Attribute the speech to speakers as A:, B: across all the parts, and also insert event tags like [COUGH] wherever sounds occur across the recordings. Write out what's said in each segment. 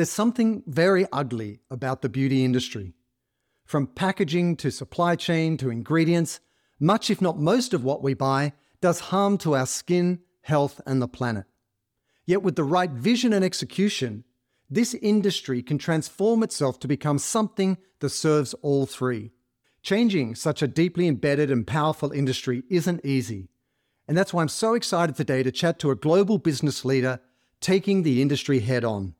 A: There's something very ugly about the beauty industry. From packaging to supply chain to ingredients, much, if not most, of what we buy does harm to our skin, health, and the planet. Yet, with the right vision and execution, this industry can transform itself to become something that serves all three. Changing such a deeply embedded and powerful industry isn't easy. And that's why I'm so excited today to chat to a global business leader taking the industry head on.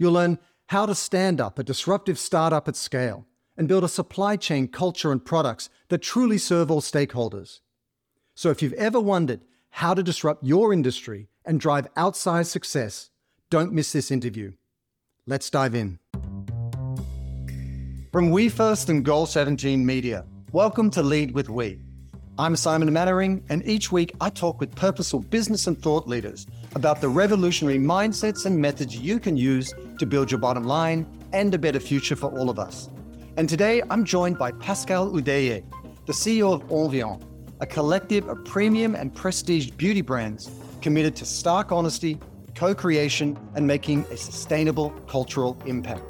A: You'll learn how to stand up a disruptive startup at scale and build a supply chain culture and products that truly serve all stakeholders. So if you've ever wondered how to disrupt your industry and drive outsized success, don't miss this interview. Let's dive in. From We First and Goal 17 Media, welcome to Lead with We. I'm Simon Mainwaring, and each week I talk with purposeful business and thought leaders about the revolutionary mindsets and methods you can use to build your bottom line and a better future for all of us. And today I'm joined by Pascal Houdayer, the CEO of Orveon, a collective of premium and prestige beauty brands committed to stark honesty, co creation, and making a sustainable cultural impact.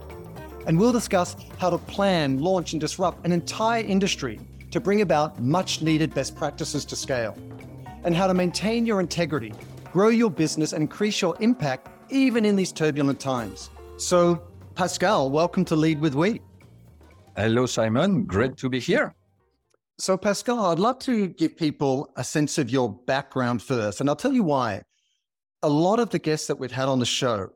A: And we'll discuss how to plan, launch, and disrupt an entire industry to bring about much needed best practices to scale, and how to maintain your integrity, grow your business, and increase your impact even in these turbulent times. So, Pascal, welcome to Lead with We.
B: Hello, Simon. Great to be here.
A: So, Pascal, I'd love to give people a sense of your background first, and I'll tell you why. A lot of the guests that we've had on the show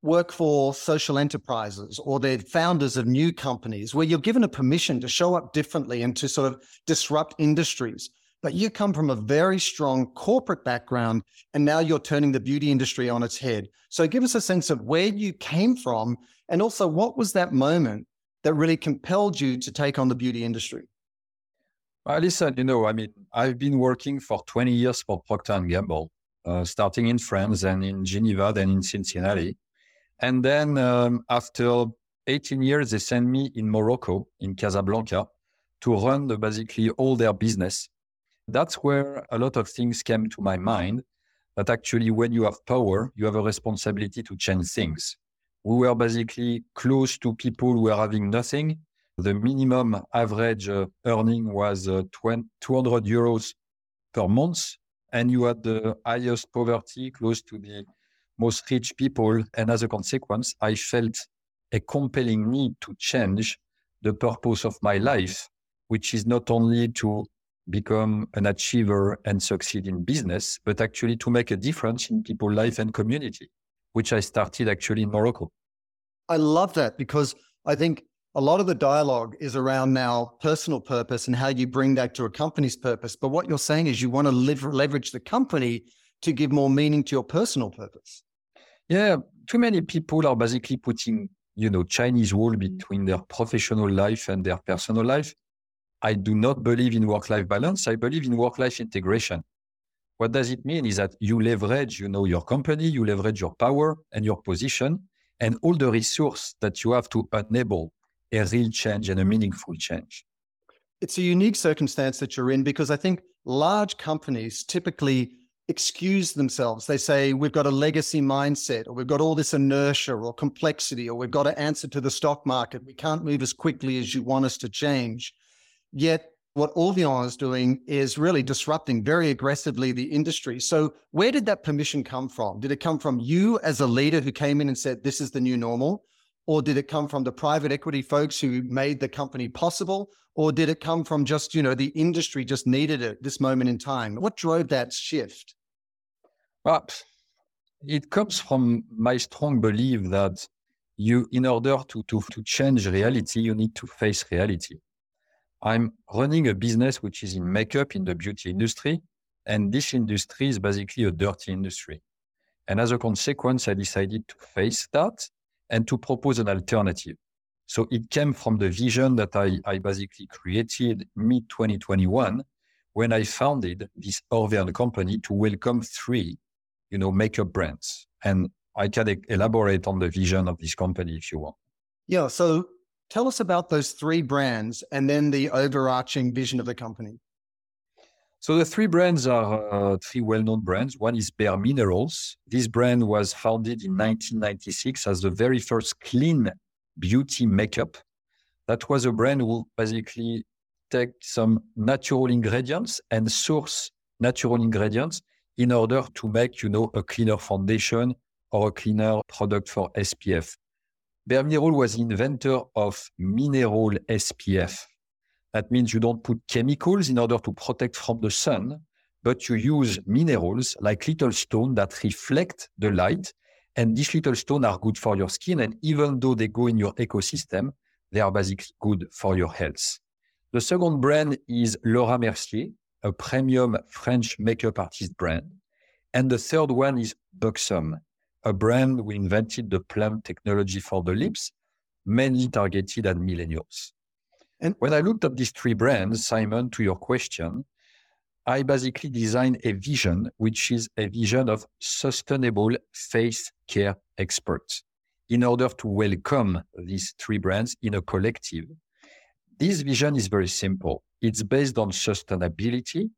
A: work for social enterprises or they're founders of new companies where you're given a permission to show up differently and to sort of disrupt industries. But you come from a very strong corporate background and now you're turning the beauty industry on its head. So give us a sense of where you came from and also what was that moment that really compelled you to take on the beauty industry?
B: Well, listen, you know, I mean, I've been working for 20 years for Procter & Gamble, uh, starting in France and in Geneva, then in Cincinnati. And then um, after 18 years, they sent me in Morocco, in Casablanca, to run the, basically all their business. That's where a lot of things came to my mind. That actually, when you have power, you have a responsibility to change things. We were basically close to people who were having nothing. The minimum average uh, earning was uh, 20, 200 euros per month. And you had the highest poverty close to the most rich people. And as a consequence, I felt a compelling need to change the purpose of my life, which is not only to become an achiever and succeed in business, but actually to make a difference in people's life and community, which I started actually in Morocco.
A: I love that because I think a lot of the dialogue is around now personal purpose and how you bring that to a company's purpose. But what you're saying is you want to leverage the company to give more meaning to your personal purpose.
B: Yeah, too many people are basically putting, you know, Chinese wall mm. between their professional life and their personal life. I do not believe in work-life balance. I believe in work-life integration. What does it mean is that you leverage, you know, your company, you leverage your power and your position and all the resource that you have to enable a real change and a meaningful change.
A: It's a unique circumstance that you're in because I think large companies typically excuse themselves. They say, we've got a legacy mindset, or we've got all this inertia or complexity, or we've got to answer to the stock market. We can't move as quickly as you want us to change. Yet, what Orveon is doing is really disrupting very aggressively the industry. So, where did that permission come from? Did it come from you as a leader who came in and said, this is the new normal? Or did it come from the private equity folks who made the company possible? Or did it come from just, you know, the industry just needed it this moment in time? What drove that shift?
B: Well, it comes from my strong belief that you, in order to, to, to change reality, you need to face reality. I'm running a business which is in makeup in the beauty industry. And this industry is basically a dirty industry. And as a consequence, I decided to face that and to propose an alternative. So it came from the vision that I, I basically created mid 2021 when I founded this Orveon company to welcome three, you know, makeup brands. And I can elaborate on the vision of this company if you want.
A: Yeah. So tell us about those three brands and then the overarching vision of the company.
B: So the three brands are uh, three well-known brands. One is Bare Minerals. This brand was founded in 1996 as the very first clean beauty makeup. That was a brand who basically take some natural ingredients and source natural ingredients in order to make, you know, a cleaner foundation or a cleaner product for SPF. Bare Mineral was the inventor of mineral SPF. That means you don't put chemicals in order to protect from the sun, but you use minerals like little stone that reflect the light. And these little stones are good for your skin. And even though they go in your ecosystem, they are basically good for your health. The second brand is Laura Mercier, a premium French makeup artist brand. And the third one is Buxom, a brand we invented the plump technology for the lips, mainly targeted at millennials. And when I looked at these three brands, Simon, to your question, I basically designed a vision, which is a vision of sustainable face care experts in order to welcome these three brands in a collective. This vision is very simple. It's based on sustainability,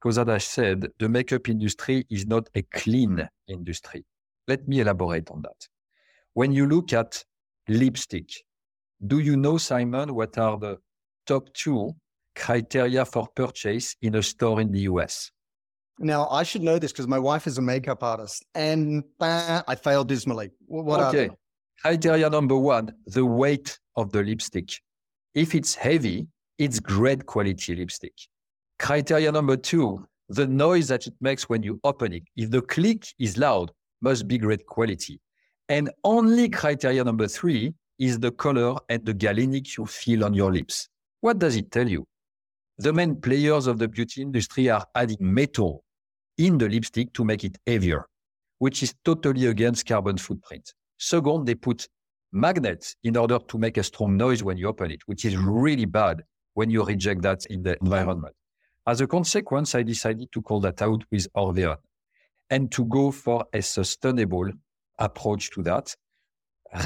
B: because as I said, the makeup industry is not a clean industry. Let me elaborate on that. When you look at lipstick, do you know, Simon, what are the top two criteria for purchase in a store in the US?
A: Now, I should know this because my wife is a makeup artist and bah, I failed dismally. What okay.
B: Criteria number one the weight of the lipstick. If it's heavy, it's great quality lipstick. Criteria number two the noise that it makes when you open it. If the click is loud, must be great quality. And only criteria number three is the color and the galenic you feel on your lips. What does it tell you? The main players of the beauty industry are adding metal in the lipstick to make it heavier, which is totally against carbon footprint. Second, they put magnets in order to make a strong noise when you open it, which is really bad when you reject that in the environment. As a consequence, I decided to call that out with Orveon and to go for a sustainable approach to that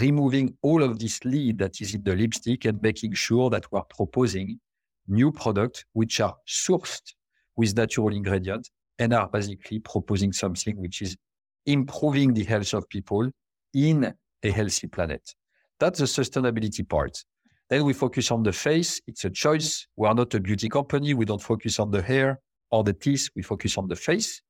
B: removing all of this lead that is in the lipstick and making sure that we're proposing new products which are sourced with natural ingredients and are basically proposing something which is improving the health of people in a healthy planet. That's the sustainability part. Then we focus on the face. It's a choice. We are not a beauty company. We don't focus on the hair or the teeth. We focus on the face.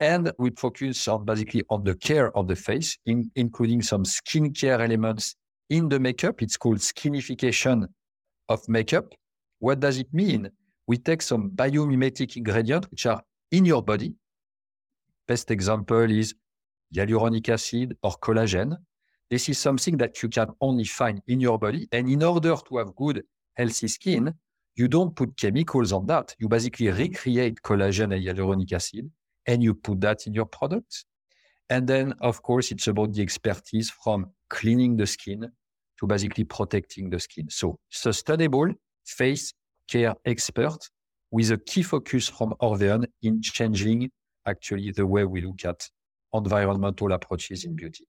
B: And we focus on basically on the care of the face, in, including some skincare elements in the makeup. It's called skinification of makeup. What does it mean? We take some biomimetic ingredients which are in your body. Best example is hyaluronic acid or collagen. This is something that you can only find in your body. And in order to have good, healthy skin, you don't put chemicals on that. You basically recreate collagen and hyaluronic acid and you put that in your product. And then, of course, it's about the expertise from cleaning the skin to basically protecting the skin. So sustainable face care expert with a key focus from Orveon in changing actually the way we look at environmental approaches in beauty.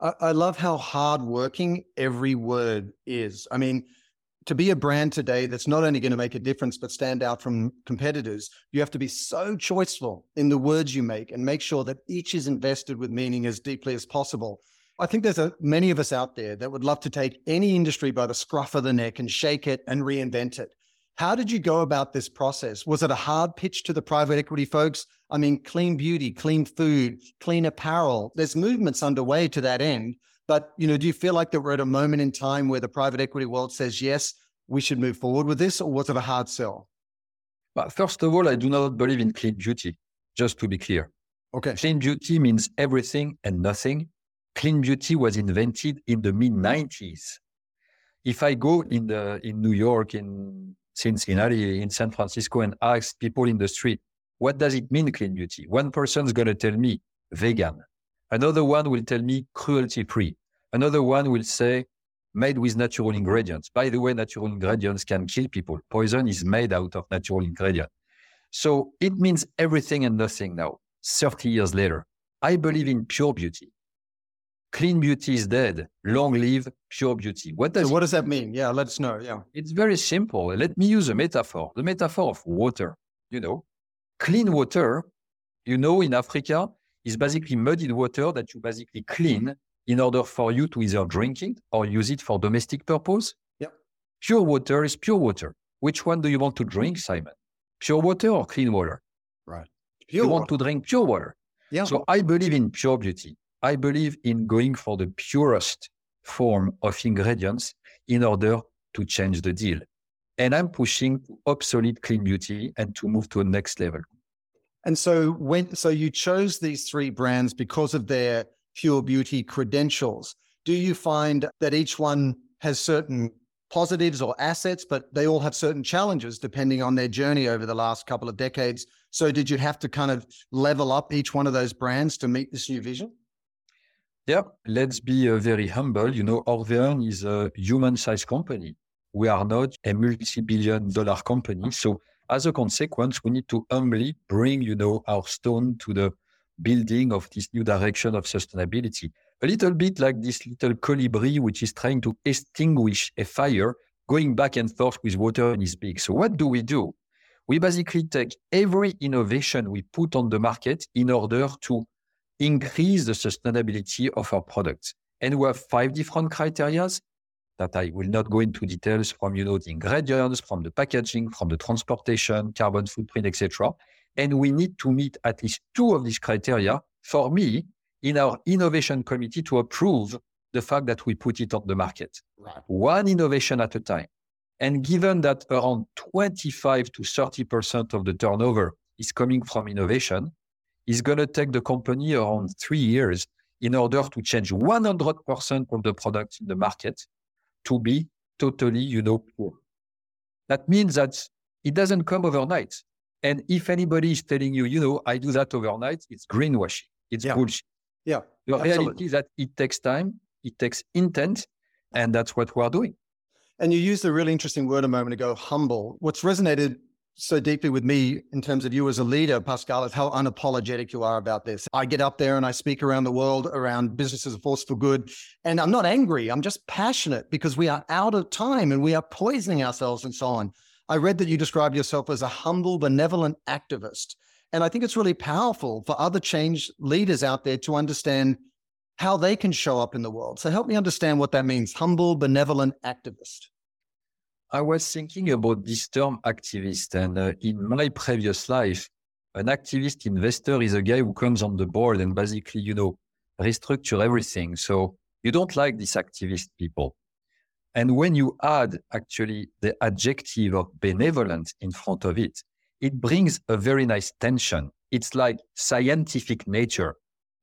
A: I, love how hardworking every word is. I mean, to be a brand today that's not only going to make a difference but stand out from competitors you have to be so choiceful in the words you make and make sure that each is invested with meaning as deeply as possible. I think there's a, many of us out there that would love to take any industry by the scruff of the neck and shake it and reinvent it. How did you go about this process? Was it a hard pitch to the private equity folks? I mean clean beauty clean food clean apparel. There's movements underway to that end But you know, do you feel like that we're at a moment in time where the private equity world says yes, we should move forward with this, or was it a hard sell?
B: But first of all, I do not believe in clean beauty. Just to be clear,
A: Okay.
B: clean beauty means everything and nothing. Clean beauty was invented in the mid mm-hmm. 90s. If I go in the in New York, in Cincinnati, in San Francisco, and ask people in the street, what does it mean clean beauty? One person's going to tell me vegan. Another one will tell me cruelty free. Another one will say made with natural ingredients. By the way, natural ingredients can kill people. Poison is made out of natural ingredients. So it means everything and nothing now, 30 years later. I believe in pure beauty. Clean beauty is dead. Long live pure beauty. What does
A: So what does that mean? Yeah, let us know. Yeah.
B: it's very simple. Let me use a metaphor. The metaphor of water. You know, clean water, you know, in Africa, is basically muddied water that you basically clean in order for you to either drink it or use it for domestic purpose.
A: Yep.
B: Pure water is pure water. Which one do you want to drink, Simon? Pure water or clean water?
A: Right.
B: you want to drink pure water.
A: Yeah.
B: So I believe in pure beauty. I believe in going for the purest form of ingredients in order to change the deal. And I'm pushing to obsolete clean beauty and to move to a next level.
A: And so when so you chose these three brands because of their pure beauty credentials. Do you find that each one has certain positives or assets, but they all have certain challenges depending on their journey over the last couple of decades? So did you have to kind of level up each one of those brands to meet this new vision?
B: Yeah, let's be uh, very humble. You know, Orveon is a human sized company. We are not a multi billion dollar company. So, as a consequence, we need to humbly bring, you know, our stone to the building of this new direction of sustainability. A little bit like this little colibri, which is trying to extinguish a fire, going back and forth with water in his beak. So, what do we do? We basically take every innovation we put on the market in order to increase the sustainability of our products. And we have five different criteria that I will not go into details from, you know, the ingredients, from the packaging, from the transportation, carbon footprint, etc. And we need to meet at least two of these criteria for me in our innovation committee to approve the fact that we put it on the market.
A: Right.
B: One innovation at a time. And given that around 25 to 30% of the turnover is coming from innovation, it's going to take the company around three years in order to change 100% of the products in the market to be totally, you know, poor. That means that it doesn't come overnight. And if anybody is telling you, you know, I do that overnight, it's greenwashing. It's
A: Yeah.
B: bullshit.
A: Yeah.
B: The
A: absolutely.
B: reality is that it takes time, it takes intent, and that's what we're doing.
A: And you used a really interesting word a moment ago, humble. What's resonated so deeply with me in terms of you as a leader, Pascal, is how unapologetic you are about this. I get up there and I speak around the world around business as a force for good. And I'm not angry. I'm just passionate because we are out of time and we are poisoning ourselves and so on. I read that you described yourself as a humble, benevolent activist. And I think it's really powerful for other change leaders out there to understand how they can show up in the world. So help me understand what that means humble, benevolent activist.
B: I was thinking about this term activist, and uh, in my previous life, an activist investor is a guy who comes on the board and basically, you know, restructure everything. So you don't like these activist people. And when you add actually the adjective of benevolent in front of it, it brings a very nice tension. It's like scientific nature.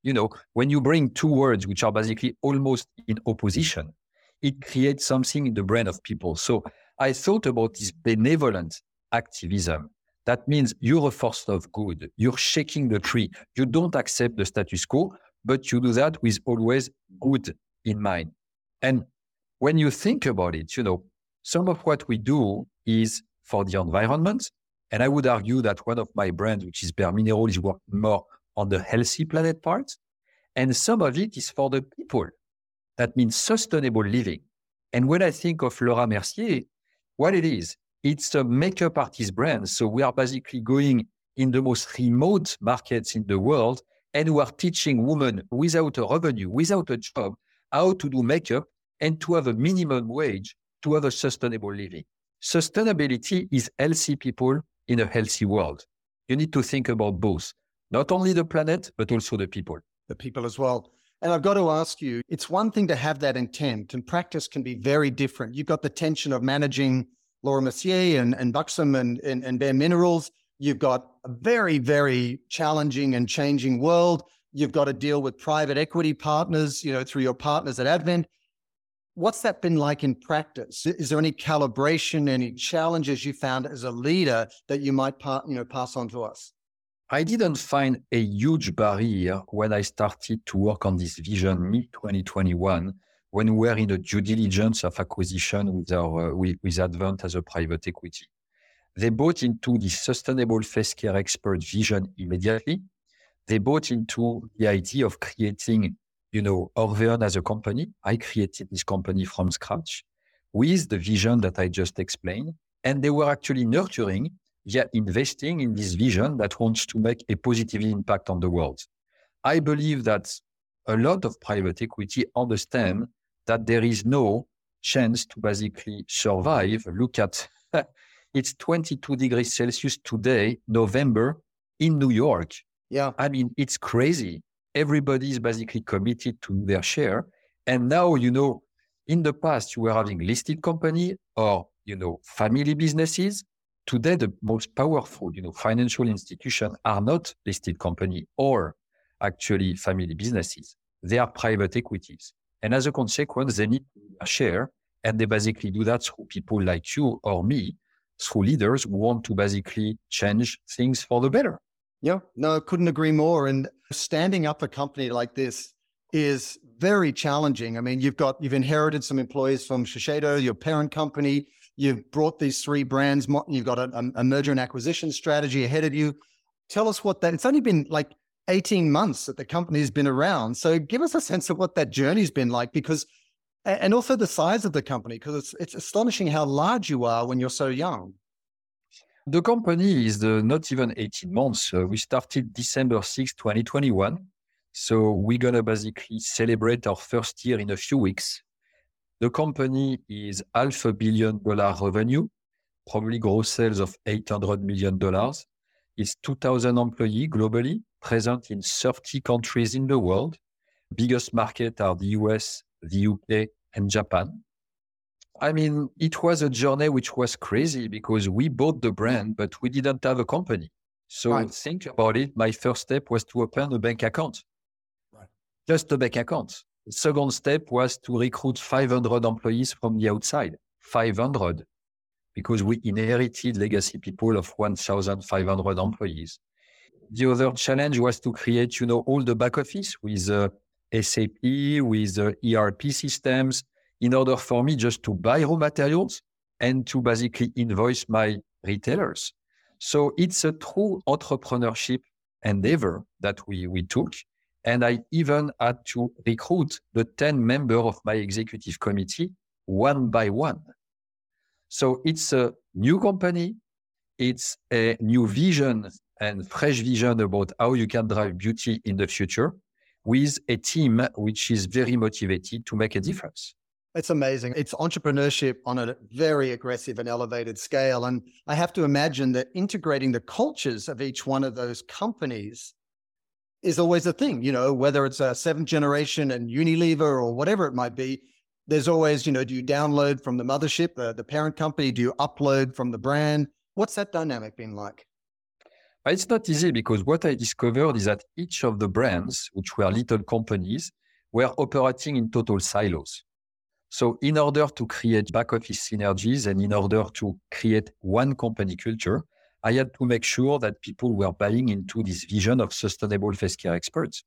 B: You know, when you bring two words which are basically almost in opposition, it creates something in the brain of people. So I thought about this benevolent activism. That means you're a force of good. You're shaking the tree. You don't accept the status quo, but you do that with always good in mind. And when you think about it, you know, some of what we do is for the environment. And I would argue that one of my brands, which is Bare Mineral, is working more on the healthy planet part. And some of it is for the people. That means sustainable living. And when I think of Laura Mercier, what it is, it's a makeup artist brand. So we are basically going in the most remote markets in the world and we are teaching women without a revenue, without a job, how to do makeup and to have a minimum wage to have a sustainable living. Sustainability is healthy people in a healthy world. You need to think about both, not only the planet, but also the people.
A: the people as well. And I've got to ask you, it's one thing to have that intent, and practice can be very different. You've got the tension of managing Laura Mercier and, and Buxom and, and, and Bare Minerals. You've got a very, very challenging and changing world. You've got to deal with private equity partners, you know, through your partners at Advent. What's that been like in practice? Is there any calibration, any challenges you found as a leader that you might, you know, pass on to us?
B: I didn't find a huge barrier when I started to work on this vision mid 2021 when we were in the due diligence of acquisition with our uh, with, with Advent as a private equity. They bought into the sustainable face care expert vision immediately. They bought into the idea of creating, you know, Orveon as a company. I created this company from scratch with the vision that I just explained. And they were actually nurturing yet investing in this vision that wants to make a positive impact on the world. I believe that a lot of private equity understand that there is no chance to basically survive. Look at [LAUGHS] it's 22 degrees Celsius today, November in New York.
A: Yeah.
B: I mean, it's crazy. Everybody is basically committed to their share. And now, you know, in the past, you were having listed company or, you know, family businesses. Today the most powerful you know financial institutions are not listed company or actually family businesses. They are private equities. And as a consequence they need a share. And they basically do that through people like you or me through leaders who want to basically change things for the better
A: yeah no couldn't agree more and standing up a company like this is very challenging i mean you've got you've inherited some employees from shiseido your parent company You've brought these three brands. You've got a, a merger and acquisition strategy ahead of you. Tell us what that. It's only been like 18 months that the company's been around. So give us a sense of what that journey's been like, because and also the size of the company, because it's it's astonishing how large you are when you're so young.
B: The company is not even 18 months. Uh, we started December 6, 2021. So we're going to basically celebrate our first year in a few weeks. The company is half a billion dollar revenue, probably gross sales of $800 million. It's 2,000 employees globally, present in 30 countries in the world. Biggest market are the US, the UK, and Japan. I mean, it was a journey which was crazy because we bought the brand, but we didn't have a company. So right. think about it. My first step was to open a bank account. Right. Just a bank account. The second step was to recruit 500 employees from the outside. 500, because we inherited legacy people of 1,500 employees. The other challenge was to create, you know, all the back office with uh, SAP, with uh, ERP systems, in order for me just to buy raw materials and to basically invoice my retailers. So it's a true entrepreneurship endeavor that we, we took. And I even had to recruit the 10 members of my executive committee one by one. So it's a new company. It's a new vision and fresh vision about how you can drive beauty in the future with a team which is very motivated to make a difference.
A: It's amazing. It's entrepreneurship on a very aggressive and elevated scale. And I have to imagine that integrating the cultures of each one of those companies is always a thing, you know, whether it's a seventh generation and Unilever or whatever it might be. There's always, you know, do you download from the mothership, the, the parent company? Do you upload from the brand? What's that dynamic been like?
B: It's not easy because what I discovered is that each of the brands, which were little companies, were operating in total silos. So, in order to create back office synergies and in order to create one company culture, I had to make sure that people were buying into this vision of sustainable face care experts.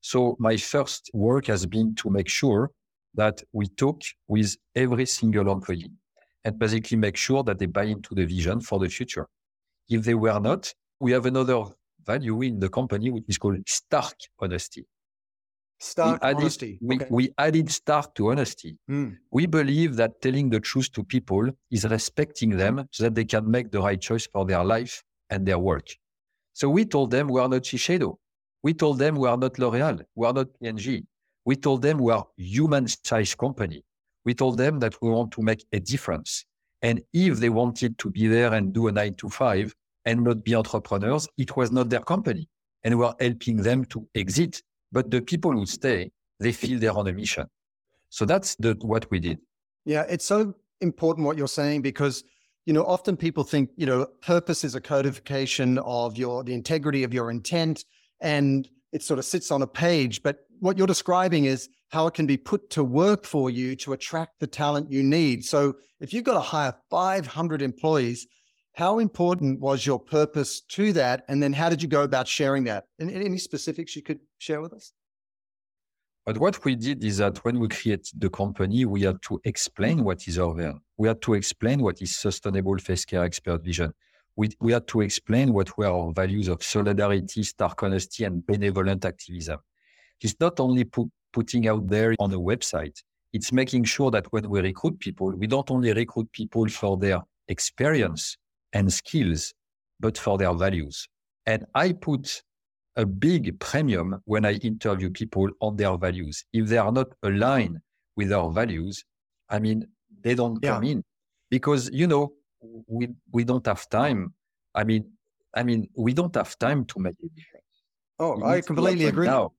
B: So my first work has been to make sure that we talk with every single employee and basically make sure that they buy into the vision for the future. If they were not, we have another value in the company, which is called stark honesty.
A: Stark
B: we added,
A: honesty.
B: We, okay. we added stark to honesty. Mm. We believe that telling the truth to people is respecting them so that they can make the right choice for their life and their work. So we told them we are not Shiseido. We told them we are not L'Oreal. We are not P&G. We told them we are human-sized company. We told them that we want to make a difference. And if they wanted to be there and do a nine to five and not be entrepreneurs, it was not their company. And we are helping them to exit but the people who stay, they feel they're on a mission. So that's the, what we did.
A: Yeah, it's so important what you're saying because you know often people think you know purpose is a codification of your the integrity of your intent and it sort of sits on a page but what you're describing is how it can be put to work for you to attract the talent you need so if you've got to hire 500 employees how important was your purpose to that and then how did you go about sharing that any, any specifics you could share with us
B: but what we did is that when we created the company, we had to explain what is Orveon. We had to explain what is sustainable face care expert vision. We, we had to explain what were our values of solidarity, stark honesty, and benevolent activism. It's not only put, putting out there on a website, it's making sure that when we recruit people, we don't only recruit people for their experience and skills, but for their values. And I put a big premium when I interview people on their values. If they are not aligned with our values, I mean, they don't yeah. come in because, you know, we, we don't have time. I mean, I mean, we don't have time to make a difference.
A: Oh, I completely agree. Now.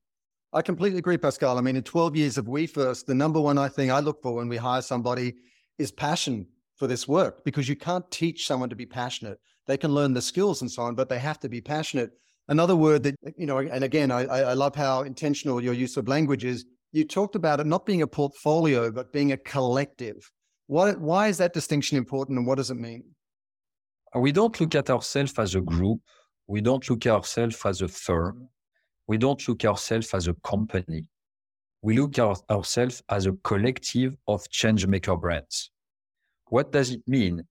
A: I completely agree, Pascal. I mean, in 12 years of We First, the number one I thing I look for when we hire somebody is passion for this work because you can't teach someone to be passionate. They can learn the skills and so on, but they have to be passionate. Another word that, you know, and again, I, I love how intentional your use of language is. You talked about it not being a portfolio, but being a collective. What, why is that distinction important and what does it mean?
B: We don't look at ourselves as a group. We don't look at ourselves as a firm. We don't look at ourselves as a company. We look at ourselves as a collective of change maker brands. What does it mean?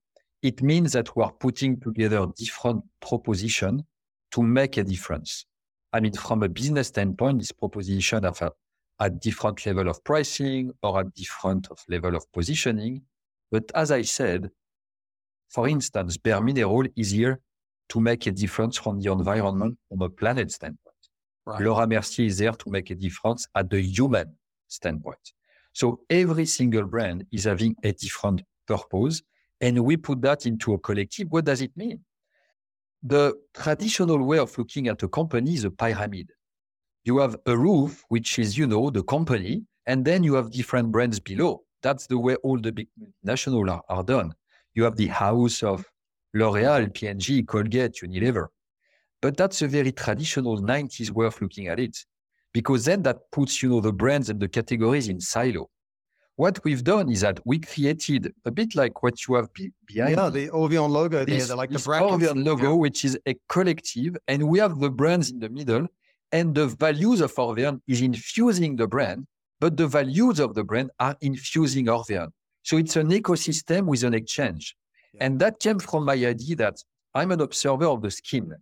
B: It means that we are putting together different propositions to make a difference. I mean, from a business standpoint, this proposition of a, a different level of pricing or a different level of positioning. But as I said, for instance, bare mineral is here to make a difference from the environment from a planet standpoint. Right. Laura Mercier is there to make a difference at the human standpoint. So every single brand is having a different purpose. And we put that into a collective. What does it mean? the traditional way of looking at a company is a pyramid. You have a roof, which is, you know, the company, and then you have different brands below. That's the way all the big national are, are done. You have the house of L'Oreal, P&G, Colgate, Unilever. But that's a very traditional 90s way of looking at it, because then that puts, you know, the brands and the categories in silo. What we've done is that we created a bit like what you have be- behind.
A: Yeah, the Orveon logo
B: this,
A: there, like
B: the Orveon logo, yeah. which is a collective, and we have the brands in the middle, and the values of Orveon is infusing the brand, but the values of the brand are infusing Orveon. So it's an ecosystem with an exchange. Yeah. And that came from my idea that I'm an observer of the skin.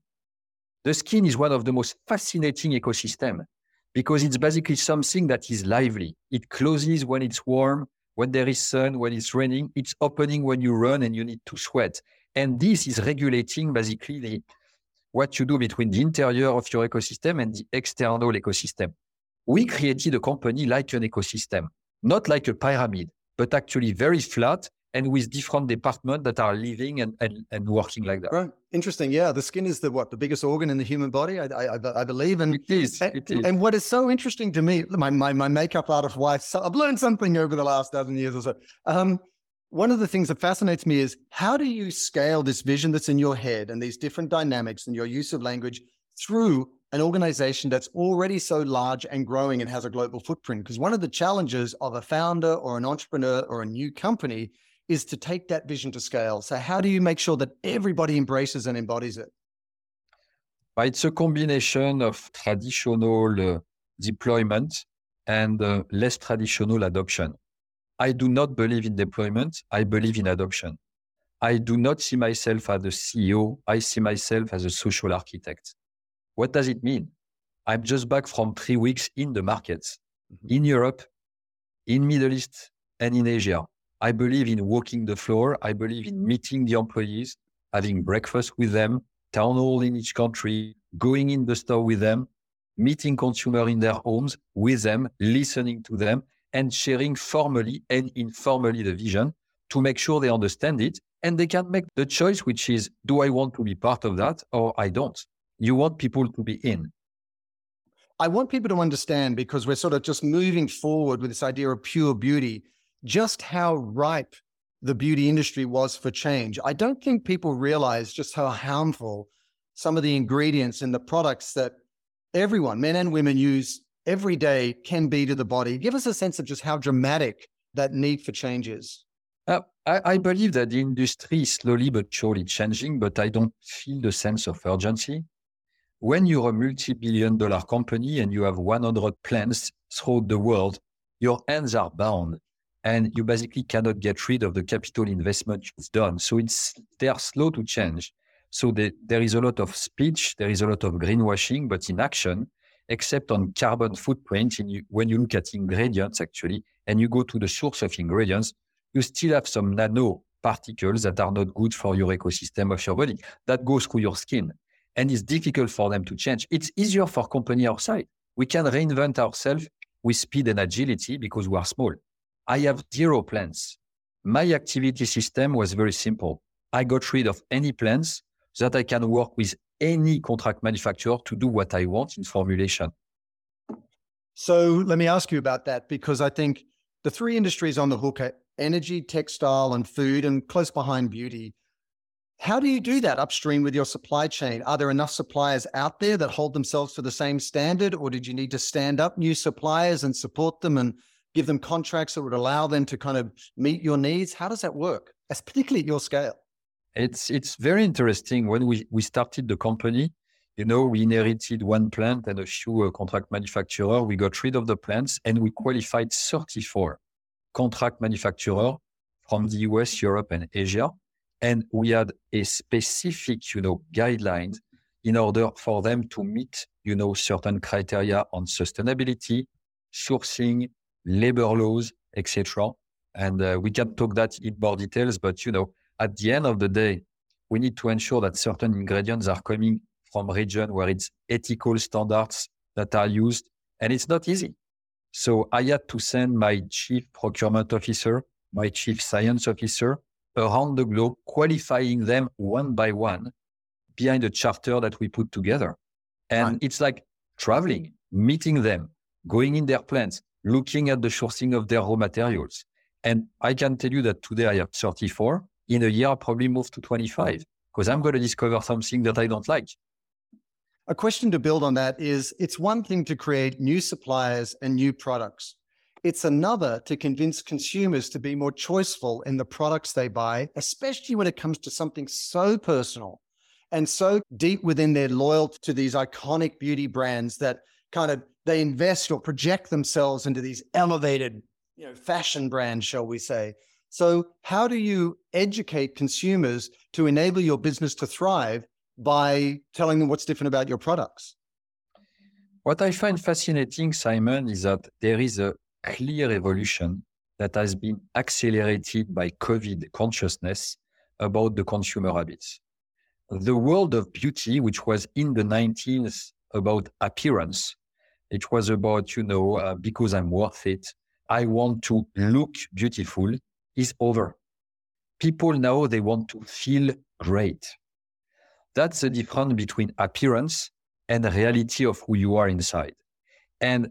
B: The skin is one of the most fascinating ecosystems because it's basically something that is lively. It closes when it's warm, when there is sun, when it's raining. It's opening when you run and you need to sweat. And this is regulating basically the, what you do between the interior of your ecosystem and the external ecosystem. We created a company like an ecosystem, not like a pyramid, but actually very flat and with different departments that are living and, and, and working like that.
A: Right. Interesting. Yeah. The skin is the what? The biggest organ in the human body, I, I, I believe. And
B: it is.
A: And,
B: it is.
A: and what is so interesting to me, my, my, my makeup artist wife, so I've learned something over the last dozen years or so. Um, one of the things that fascinates me is how do you scale this vision that's in your head and these different dynamics and your use of language through an organization that's already so large and growing and has a global footprint? Because one of the challenges of a founder or an entrepreneur or a new company is to take that vision to scale. So, how do you make sure that everybody embraces and embodies it?
B: It's a combination of traditional uh, deployment and uh, less traditional adoption. I do not believe in deployment. I believe in adoption. I do not see myself as a CEO. I see myself as a social architect. What does it mean? I'm just back from three weeks in the markets mm-hmm. in Europe, in Middle East, and in Asia. I believe in walking the floor. I believe in mm-hmm. meeting the employees, having breakfast with them, town hall in each country, going in the store with them, meeting consumer in their homes with them, listening to them, and sharing formally and informally the vision to make sure they understand it and they can make the choice, which is, do I want to be part of that or I don't? You want people to be in.
A: I want people to understand because we're sort of just moving forward with this idea of pure beauty, just how ripe the beauty industry was for change. I don't think people realize just how harmful some of the ingredients in the products that everyone, men and women, use every day can be to the body. Give us a sense of just how dramatic that need for change is.
B: Uh, I, I, believe that the industry is slowly but surely changing, but I don't feel the sense of urgency. When you're a multi billion dollar company and you have 100 plants throughout the world, your hands are bound and you basically cannot get rid of the capital investment you've done. So it's they are slow to change. So they, there is a lot of speech, there is a lot of greenwashing, but in action, except on carbon footprint, you, when you look at ingredients actually, and you go to the source of ingredients, you still have some nano particles that are not good for your ecosystem of your body that goes through your skin and it's difficult for them to change it's easier for company outside we can reinvent ourselves with speed and agility because we are small i have zero plans my activity system was very simple i got rid of any plans that i can work with any contract manufacturer to do what i want in formulation
A: so let me ask you about that because i think the three industries on the hook are energy, textile, and food, and close behind beauty. How do you do that upstream with your supply chain? Are there enough suppliers out there that hold themselves to the same standard, or did you need to stand up new suppliers and support them and give them contracts that would allow them to kind of meet your needs? How does that work, As particularly at your scale?
B: It's it's very interesting. When we, we started the company, you know, we inherited one plant and a few uh, contract manufacturer. We got rid of the plants and we qualified 34 contract manufacturer from the US, Europe, and Asia. And we had a specific, you know, guidelines in order for them to meet, you know, certain criteria on sustainability, sourcing, labor laws, etc. And uh, we can talk that in more details, but you know, at the end of the day, we need to ensure that certain ingredients are coming from region where it's ethical standards that are used, and it's not easy. So I had to send my chief procurement officer, my chief science officer around the globe, qualifying them one by one behind a charter that we put together. And right. it's like traveling, meeting them, going in their plants, looking at the sourcing of their raw materials. And I can tell you that today I have 34. In a year, I'll probably move to 25 because I'm going to discover something that I don't like.
A: A question to build on that is it's one thing to create new suppliers and new products. It's another to convince consumers to be more choiceful in the products they buy, especially when it comes to something so personal and so deep within their loyalty to these iconic beauty brands that kind of they invest or project themselves into these elevated, you know, fashion brands, shall we say. So, how do you educate consumers to enable your business to thrive by telling them what's different about your products?
B: What I find fascinating, Simon, is that there is a clear evolution that has been accelerated by COVID consciousness about the consumer habits. The world of beauty, which was in the 19th about appearance, it was about, you know, uh, because I'm worth it, I want to look beautiful, is over. People now, they want to feel great. That's the difference between appearance and reality of who you are inside. And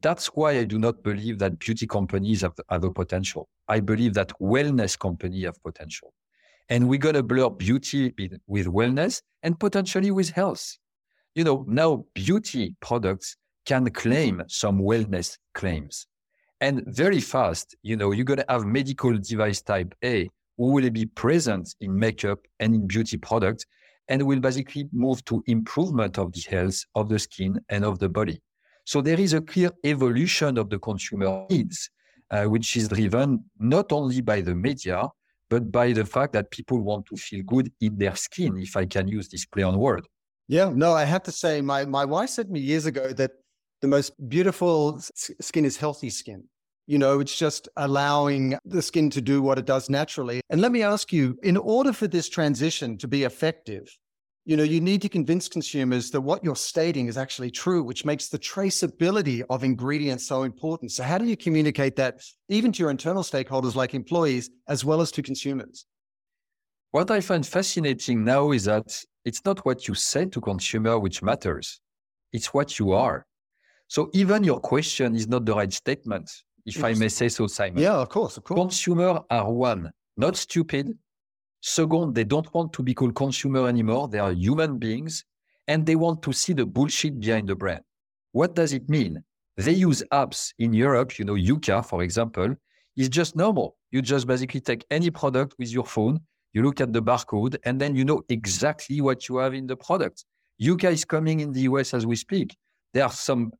B: that's why I do not believe that beauty companies have, have a potential. I believe that wellness companies have potential. And we're going to blur beauty with wellness and potentially with health. You know, now beauty products can claim some wellness claims. And very fast, you know, you're going to have medical device type A who will be present in makeup and in beauty products and will basically move to improvement of the health of the skin and of the body. So there is a clear evolution of the consumer needs, uh, which is driven not only by the media, but by the fact that people want to feel good in their skin, if I can use this play on word.
A: Yeah, no, I have to say, my, my wife said to me years ago that the most beautiful skin is healthy skin. You know, it's just allowing the skin to do what it does naturally. And let me ask you, in order for this transition to be effective, you know, you need to convince consumers that what you're stating is actually true, which makes the traceability of ingredients so important. So how do you communicate that even to your internal stakeholders like employees as well as to consumers?
B: What I find fascinating now is that it's not what you say to consumer which matters. It's what you are. So even your question is not the right statement, if I may say so, Simon.
A: Yeah, of course, of course.
B: Consumers are one, not stupid. Second, they don't want to be called consumer anymore. They are human beings and they want to see the bullshit behind the brand. What does it mean? They use apps in Europe, you know, Yuka, for example, is just normal. You just basically take any product with your phone, you look at the barcode, and then you know exactly what you have in the product. Yuka is coming in the US as we speak. There are some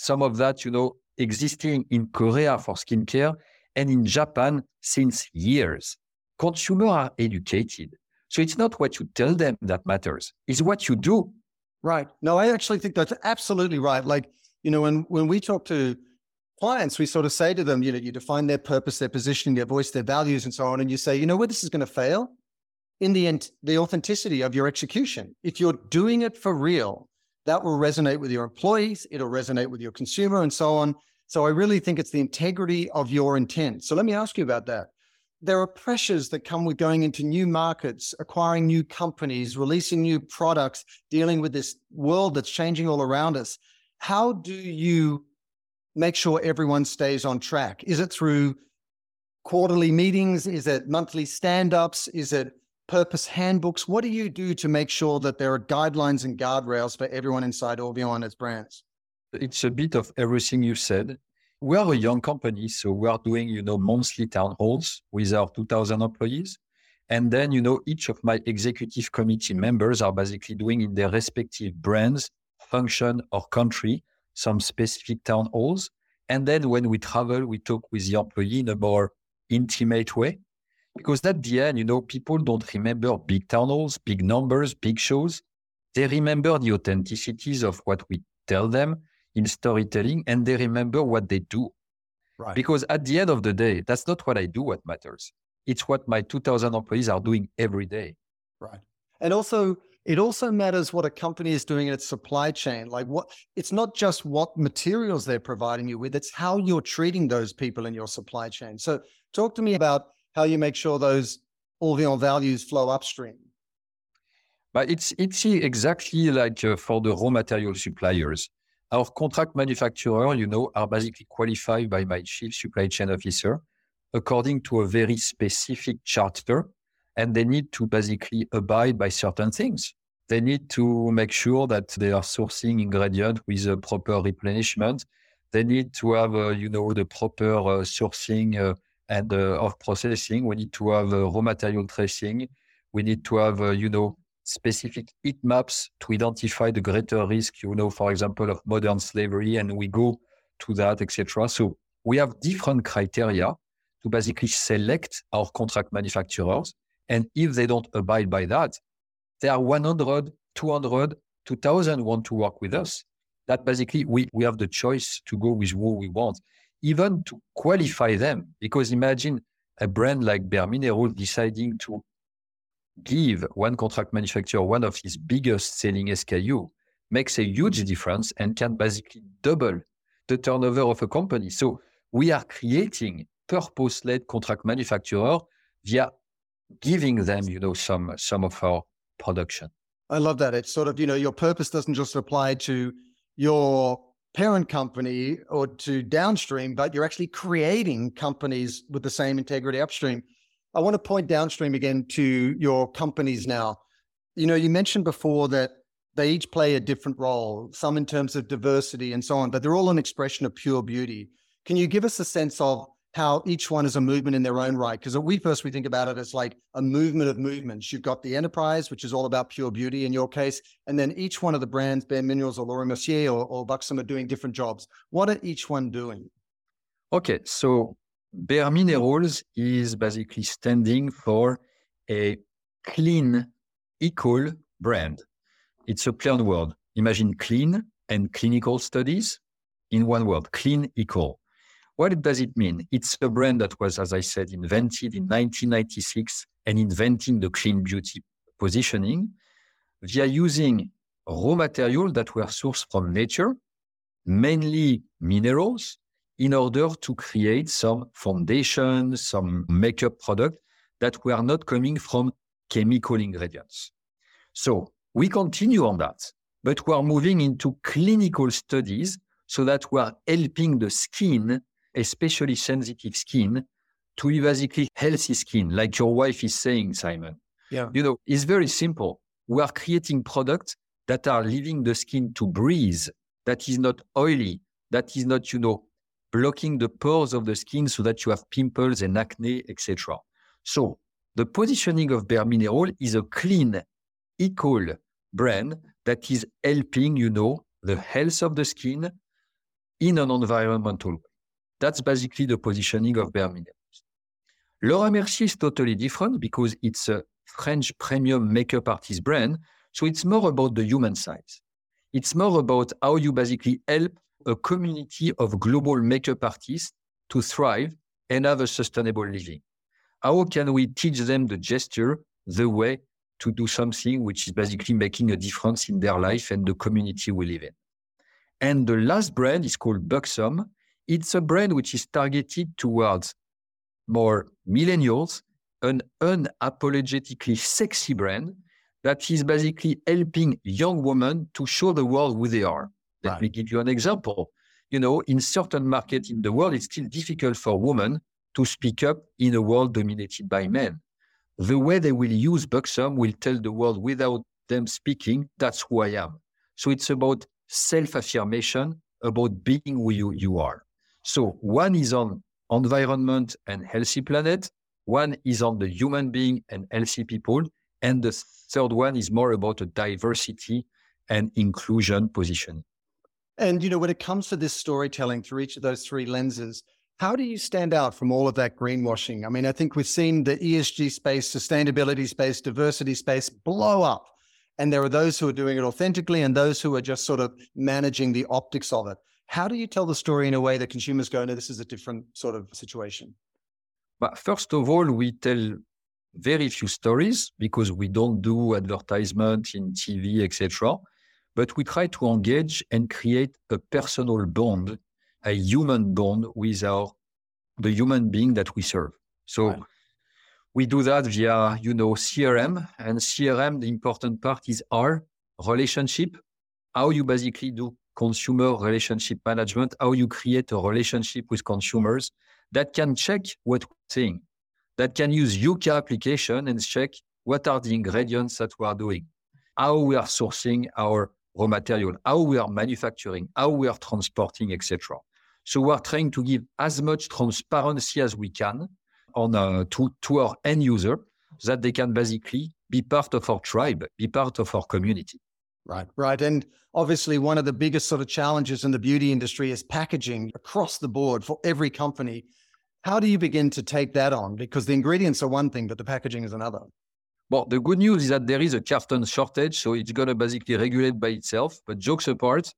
B: some of that, you know, existing in Korea for skincare and in Japan since years. Consumers are educated. So it's not what you tell them that matters, it's what you do.
A: Right. No, I actually think that's absolutely right. Like, you know, when when we talk to clients, we sort of say to them, you know, you define their purpose, their positioning, their voice, their values, and so on. And you say, you know where this is going to fail? In the end, the authenticity of your execution. If you're doing it for real, that will resonate with your employees, it'll resonate with your consumer, and so on. So I really think it's the integrity of your intent. So let me ask you about that. There are pressures that come with going into new markets, acquiring new companies, releasing new products, dealing with this world that's changing all around us. How do you make sure everyone stays on track? Is it through quarterly meetings? Is it monthly stand ups? Is it purpose handbooks? What do you do to make sure that there are guidelines and guardrails for everyone inside Orveon and its brands?
B: It's a bit of everything you said. We are a young company, so we are doing, you know, monthly town halls with our 2,000 employees. And then, you know, each of my executive committee members are basically doing in their respective brands, function, or country some specific town halls. And then when we travel, we talk with the employee in a more intimate way. Because at the end, you know, people don't remember big halls, big numbers, big shows. They remember the authenticities of what we tell them in storytelling and they remember what they do.
A: Right.
B: Because at the end of the day, that's not what I do what matters. It's what my 2000 employees are doing every day.
A: Right. And also, it also matters what a company is doing in its supply chain. Like what it's not just what materials they're providing you with, it's how you're treating those people in your supply chain. So talk to me about how you make sure those Orveon values flow upstream.
B: But it's it's exactly like uh, for the raw material suppliers. Our contract manufacturer, you know, are basically qualified by my chief supply chain officer according to a very specific charter and they need to basically abide by certain things. They need to make sure that they are sourcing ingredient with a proper replenishment. They need to have, uh, you know, the proper uh, sourcing uh, and uh, of processing. We need to have uh, raw material tracing. We need to have, uh, you know, specific heat maps to identify the greater risk, you know, for example, of modern slavery, and we go to that, etc. So we have different criteria to basically select our contract manufacturers and if they don't abide by that, there are 100, 200, 2000 want to work with us. That basically we, we have the choice to go with who we want, even to qualify them. Because imagine a brand like bareMinerals deciding to give one contract manufacturer one of his biggest selling SKU makes a huge difference and can basically double the turnover of a company. So we are creating purpose-led contract manufacturer via giving them, you know, some some of our production.
A: I love that. It's sort of, you know, your purpose doesn't just apply to your parent company or to downstream, but you're actually creating companies with the same integrity upstream. I want to point downstream again to your companies now. You know, you mentioned before that they each play a different role, some in terms of diversity and so on, but they're all an expression of pure beauty. Can you give us a sense of how each one is a movement in their own right. Because we first we think about it as like a movement of movements. You've got the enterprise, which is all about pure beauty in your case, and then each one of the brands, bareMinerals or Laura Mercier or, or Buxom, are doing different jobs. What are each one doing?
B: Okay, so bareMinerals is basically standing for a clean, equal brand. It's a plain word. Imagine clean and clinical studies in one word, clean, equal. What does it mean? It's a brand that was, as I said, invented in 1996 and inventing the clean beauty positioning via using raw material that were sourced from nature, mainly minerals, in order to create some foundation, some makeup product that were not coming from chemical ingredients. So we continue on that, but we are moving into clinical studies so that we are helping the skin, especially sensitive skin, to basically healthy skin, like your wife is saying, Simon.
A: Yeah.
B: You know, it's very simple. We are creating products that are leaving the skin to breathe, that is not oily, that is not, you know, blocking the pores of the skin so that you have pimples and acne, etc. So the positioning of Bare Mineral is a clean, equal brand that is helping, you know, the health of the skin in an environmental way. That's basically the positioning of bareMinerals. Laura Mercier is totally different because it's a French premium makeup artist brand. So it's more about the human side. It's more about how you basically help a community of global makeup artists to thrive and have a sustainable living. How can we teach them the gesture, the way to do something which is basically making a difference in their life and the community we live in? And the last brand is called Buxom. It's a brand which is targeted towards more millennials, an unapologetically sexy brand that is basically helping young women to show the world who they are. Let
A: Right.
B: me give you an example. You know, in certain markets in the world, it's still difficult for women to speak up in a world dominated by men. The way they will use Buxom will tell the world without them speaking, that's who I am. So it's about self affirmation, about being who you, you are. So one is on environment and healthy planet, one is on the human being and healthy people, and the third one is more about a diversity and inclusion position.
A: And, you know, when it comes to this storytelling through each of those three lenses, how do you stand out from all of that greenwashing? I mean, I think we've seen the ESG space, sustainability space, diversity space blow up. And there are those who are doing it authentically and those who are just sort of managing the optics of it. How do you tell the story in a way that consumers go, no, this is a different sort of situation?
B: But first of all, we tell very few stories because we don't do advertisement in TV, etc. But we try to engage and create a personal bond, a human bond with our the human being that we serve. So
A: Right.
B: we do that via, you know, CRM. And CRM, the important part is our relationship, how you basically do consumer relationship management, how you create a relationship with consumers that can check what we're saying, that can use Yuka application and check what are the ingredients that we are doing, how we are sourcing our raw material, how we are manufacturing, how we are transporting, etc. So we are trying to give as much transparency as we can on uh, to, to our end user that they can basically be part of our tribe, be part of our community.
A: Right. Right. And obviously, one of the biggest sort of challenges in the beauty industry is packaging across the board for every company. How do you begin to take that on? Because the ingredients are one thing, but the packaging is another.
B: Well, the good news is that there is a carton shortage, so it's going to basically regulate by itself. But jokes apart,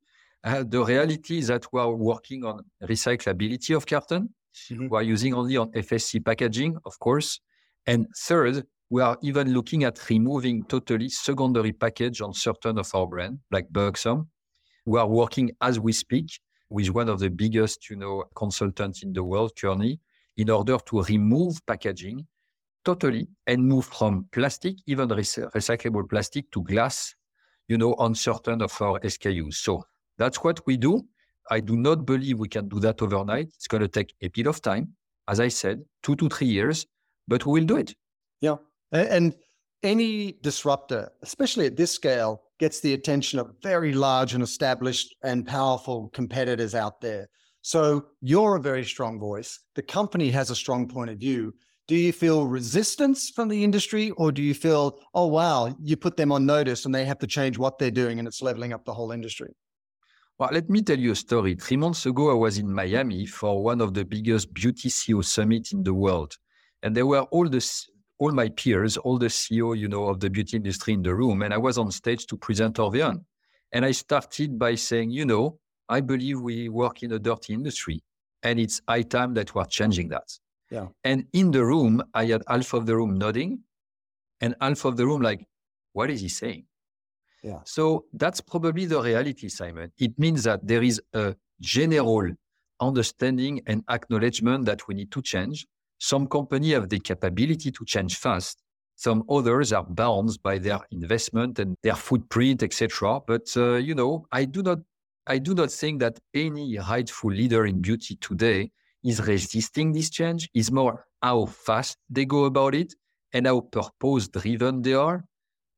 B: uh, the reality is that we are working on recyclability of carton.
A: Mhm.
B: We are using only on FSC packaging, of course. And third, we are even looking at removing totally secondary package on certain of our brand, like Buxom. We are working as we speak with one of the biggest, you know, consultants in the world, Kearney, in order to remove packaging totally and move from plastic, even rec- recyclable plastic, to glass, you know, on certain of our SKUs. So that's what we do. I do not believe we can do that overnight. It's going to take a bit of time, as I said, two to three years, but we will do it.
A: Yeah. And any disruptor, especially at this scale, gets the attention of very large and established and powerful competitors out there. So you're a very strong voice. The company has a strong point of view. Do you feel resistance from the industry or do you feel, oh, wow, you put them on notice and they have to change what they're doing and it's leveling up the whole industry?
B: Well, let me tell you a story. Three months ago, I was in Miami for one of the biggest beauty CEO summit in the world. And there were all the all my peers, all the CEO, you know, of the beauty industry in the room. And I was on stage to present our vision. And I started by saying, you know, I believe we work in a dirty industry. And it's high time that we're changing that.
A: Yeah.
B: And in the room, I had half of the room nodding and half of the room like, what is he saying?
A: Yeah.
B: So that's probably the reality, Simon. It means that there is a general understanding and acknowledgement that we need to change. Some companies have the capability to change fast. Some others are bound by their investment and their footprint, etc. But uh, you know, I do not I do not think that any rightful leader in beauty today is resisting this change. It's more how fast they go about it and how purpose driven they are.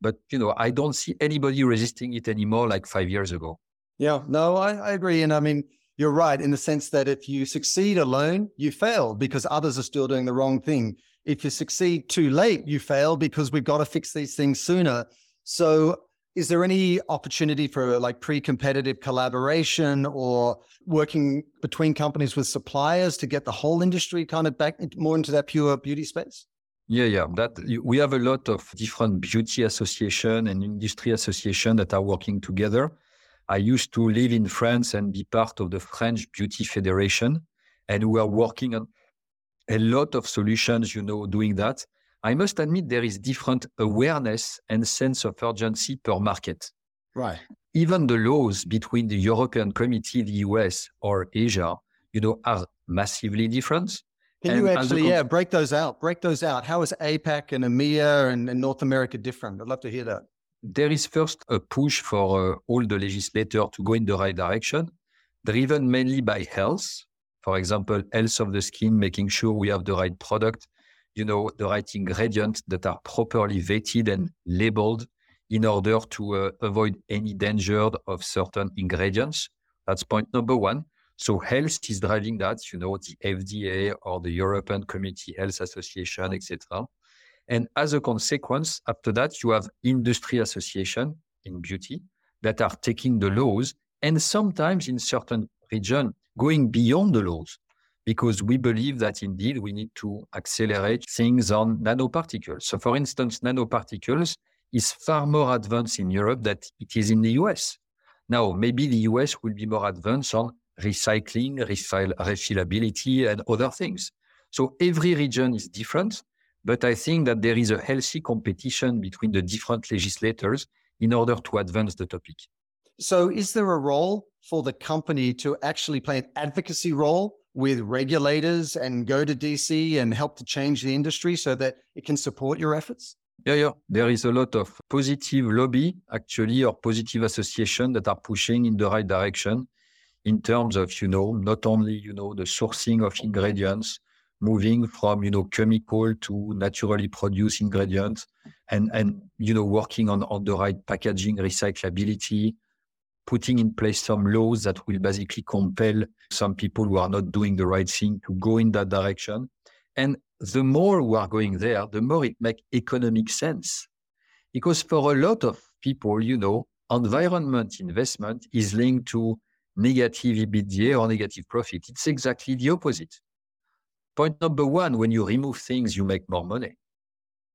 B: But you know, I don't see anybody resisting it anymore like five years ago.
A: Yeah, no, I, I agree. And I mean, you're right in the sense that if you succeed alone, you fail because others are still doing the wrong thing. If you succeed too late, you fail because we've got to fix these things sooner. So, is there any opportunity for like pre competitive collaboration or working between companies with suppliers to get the whole industry kind of back more into that pure beauty space?
B: Yeah, yeah. That we have a lot of different beauty association and industry association that are working together. I used to live in France and be part of the French Beauty Federation, and we are working on a lot of solutions, you know, doing that. I must admit there is different awareness and sense of urgency per market.
A: Right.
B: Even the laws between the European Committee, the US, or Asia, you know, are massively different.
A: Can and you actually, yeah, break those out? Break those out. How is APAC and EMEA and, and North America different? I'd love to hear that
B: there is first a push for uh, all the legislators to go in the right direction, driven mainly by health. For example, health of the skin, making sure we have the right product, you know, the right ingredients that are properly vetted and labeled in order to uh, avoid any danger of certain ingredients. That's point number one. So health is driving that, you know, the FDA or the European Community Health Association, etc. And as a consequence, after that, you have industry association in beauty that are taking the laws and sometimes in certain region going beyond the laws because we believe that indeed we need to accelerate things on nanoparticles. So for instance, nanoparticles is far more advanced in Europe than it is in the US. Now, maybe the US will be more advanced on recycling, refill, refillability, and other things. So every region is different. But I think that there is a healthy competition between the different legislators in order to advance the topic.
A: So, is there a role for the company to actually play an advocacy role with regulators and go to DC and help to change the industry so that it can support your efforts?
B: Yeah, yeah. There is a lot of positive lobby, actually, or positive association that are pushing in the right direction in terms of, you know, not only, you know, the sourcing of ingredients, moving from you know chemical to naturally produced ingredients and and you know working on on the right packaging recyclability putting in place some laws that will basically compel some people who are not doing the right thing to go in that direction. And the more we are going there the more it makes economic sense. Because for a lot of people you know environment investment is linked to negative ebitda or negative profit. It's exactly the opposite Point number one, when you remove things, you make more money.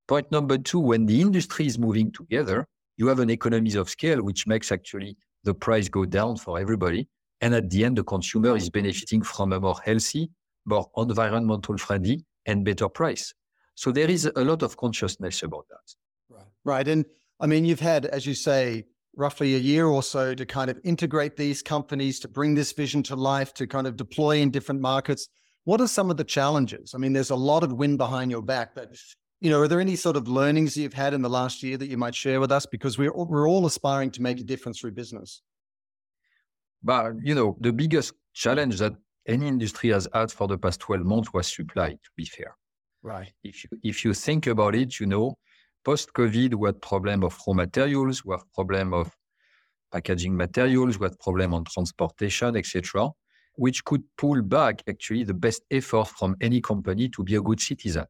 B: Point number two, when the industry is moving together, you have an economies of scale, which makes actually the price go down for everybody. And at the end, the consumer is benefiting from a more healthy, more environmental friendly, and better price. So there is a lot of consciousness about that.
A: Right. Right. And I mean, you've had, as you say, roughly a year or so to kind of integrate these companies, to bring this vision to life, to kind of deploy in different markets. What are some of the challenges? I mean, there's a lot of wind behind your back, but you know, are there any sort of learnings you've had in the last year that you might share with us? Because we're we're all aspiring to make a difference through business.
B: But you know, the biggest challenge that any industry has had for the past 12 months was supply, to be fair.
A: Right.
B: If you if you think about it, you know, post-COVID, we had problem of raw materials, we have problem of packaging materials, we had problem on transportation, etc which could pull back actually the best effort from any company to be a good citizen.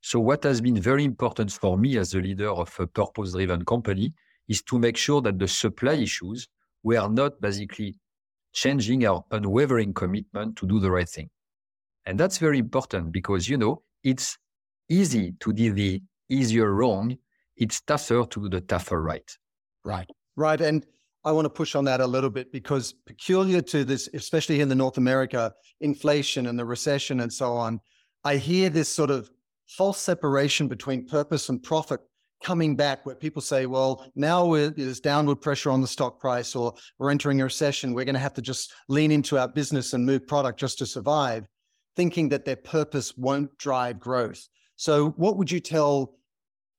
B: So, what has been very important for me as the leader of a purpose driven company is to make sure that the supply issues were not basically changing our unwavering commitment to do the right thing. And that's very important because, you know, it's easy to do the easier wrong, it's tougher to do the tougher right.
A: Right. Right. And I want to push on that a little bit because peculiar to this, especially in the North America, inflation and the recession and so on, I hear this sort of false separation between purpose and profit coming back where people say, well, now there's downward pressure on the stock price or we're entering a recession. We're going to have to just lean into our business and move product just to survive, thinking that their purpose won't drive growth. So what would you tell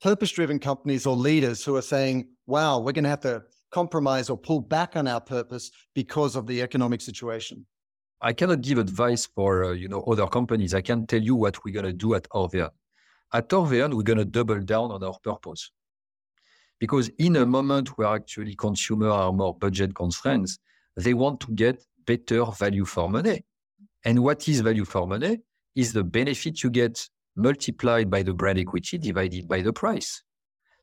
A: purpose driven companies or leaders who are saying, wow, we're going to have to compromise or pull back on our purpose because of the economic situation?
B: I cannot give advice for uh, you know other companies. I can tell you what we're going to do at Orveon. At Orveon, we're going to double down on our purpose. Because in a moment where actually consumers are more budget constraints, they want to get better value for money. And what is value for money? Is the benefit you get multiplied by the brand equity divided by the price.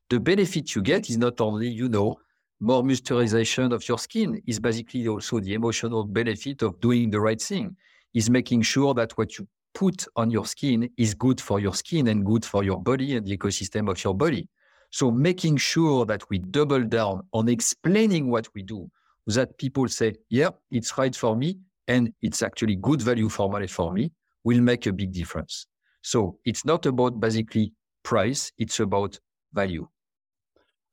B: The benefit you get is not only, you know, more moisturization of your skin, is basically also the emotional benefit of doing the right thing, is making sure that what you put on your skin is good for your skin and good for your body and the ecosystem of your body. So making sure that we double down on explaining what we do, that people say, yeah, it's right for me and it's actually good value for money for me, will make a big difference. So it's not about basically price, it's about value.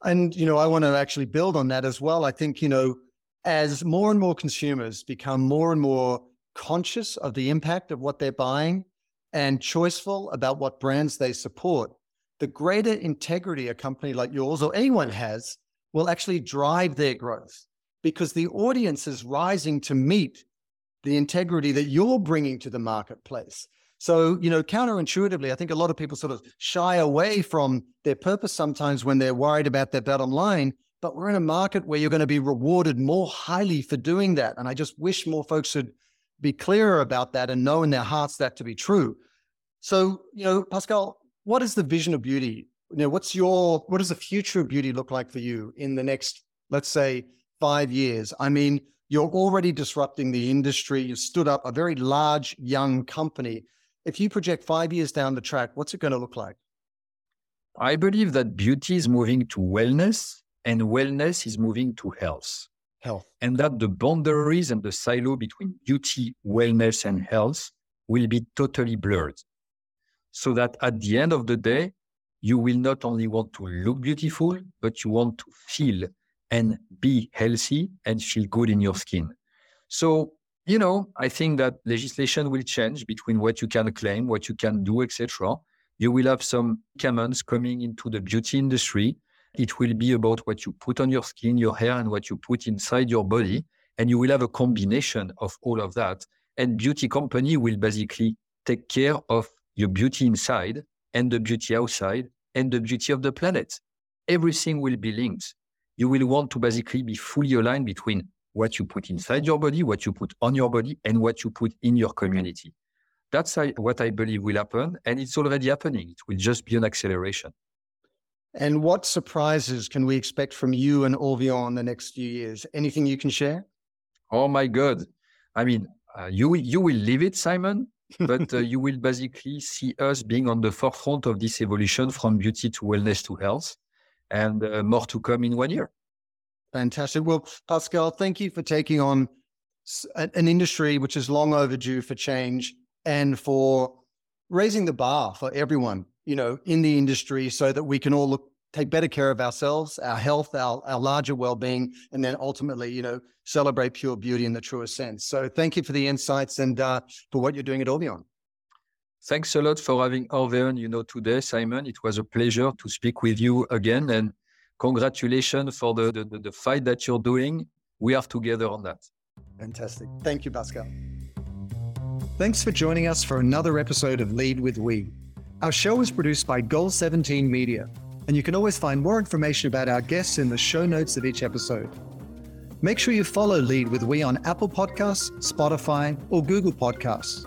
A: And, you know, I want to actually build on that as well. I think, you know, as more and more consumers become more and more conscious of the impact of what they're buying and choiceful about what brands they support, the greater integrity a company like yours or anyone has will actually drive their growth because the audience is rising to meet the integrity that you're bringing to the marketplace. So, you know, counterintuitively, I think a lot of people sort of shy away from their purpose sometimes when they're worried about their bottom line. But we're in a market where you're going to be rewarded more highly for doing that. And I just wish more folks would be clearer about that and know in their hearts that to be true. So, you know, Pascal, what is the vision of beauty? You know, what's your, what does the future of beauty look like for you in the next, let's say, five years? I mean, you're already disrupting the industry. You stood up a very large young company. If you project five years down the track, what's it going to look like?
B: I believe that beauty is moving to wellness and wellness is moving to health.
A: Health.
B: And that the boundaries and the silo between beauty, wellness, and health will be totally blurred. So that at the end of the day, you will not only want to look beautiful, but you want to feel and be healthy and feel good in your skin. So, you know, I think that legislation will change between what you can claim, what you can do, etc. You will have some comments coming into the beauty industry. It will be about what you put on your skin, your hair, and what you put inside your body. And you will have a combination of all of that. And beauty company will basically take care of your beauty inside and the beauty outside and the beauty of the planet. Everything will be linked you will want to basically be fully aligned between what you put inside your body, what you put on your body, and what you put in your community. That's what I believe will happen. And it's already happening. It will just be an acceleration.
A: And what surprises can we expect from you and Orveon in the next few years? Anything you can share?
B: Oh my God. I mean, uh, you, you will live it, Simon, but uh, [LAUGHS] you will basically see us being on the forefront of this evolution from beauty to wellness to health and uh, more to come in one year.
A: Fantastic. Well, Pascal, thank you for taking on an industry which is long overdue for change and for raising the bar for everyone, you know, in the industry so that we can all look, take better care of ourselves, our health, our, our larger well-being, and then ultimately, you know, celebrate pure beauty in the truest sense. So thank you for the insights and uh, for what you're doing at Orveon.
B: Thanks a lot for having Orveon, you know, today, Simon. It was a pleasure to speak with you again. And congratulations for the, the, the fight that you're doing. We are together on that.
A: Fantastic. Thank you, Pascal. Thanks for joining us for another episode of Lead with We. Our show is produced by Goal 17 Media, and you can always find more information about our guests in the show notes of each episode. Make sure you follow Lead with We on Apple Podcasts, Spotify, or Google Podcasts.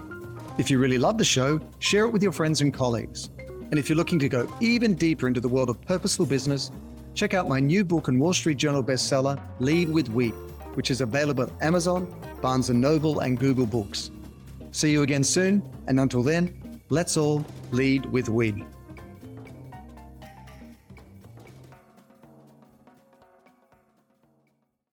A: If you really love the show, share it with your friends and colleagues. And if you're looking to go even deeper into the world of purposeful business, check out my new book and Wall Street Journal bestseller, Lead with We, which is available at Amazon, Barnes & Noble, and Google Books. See you again soon, and until then, let's all lead with we.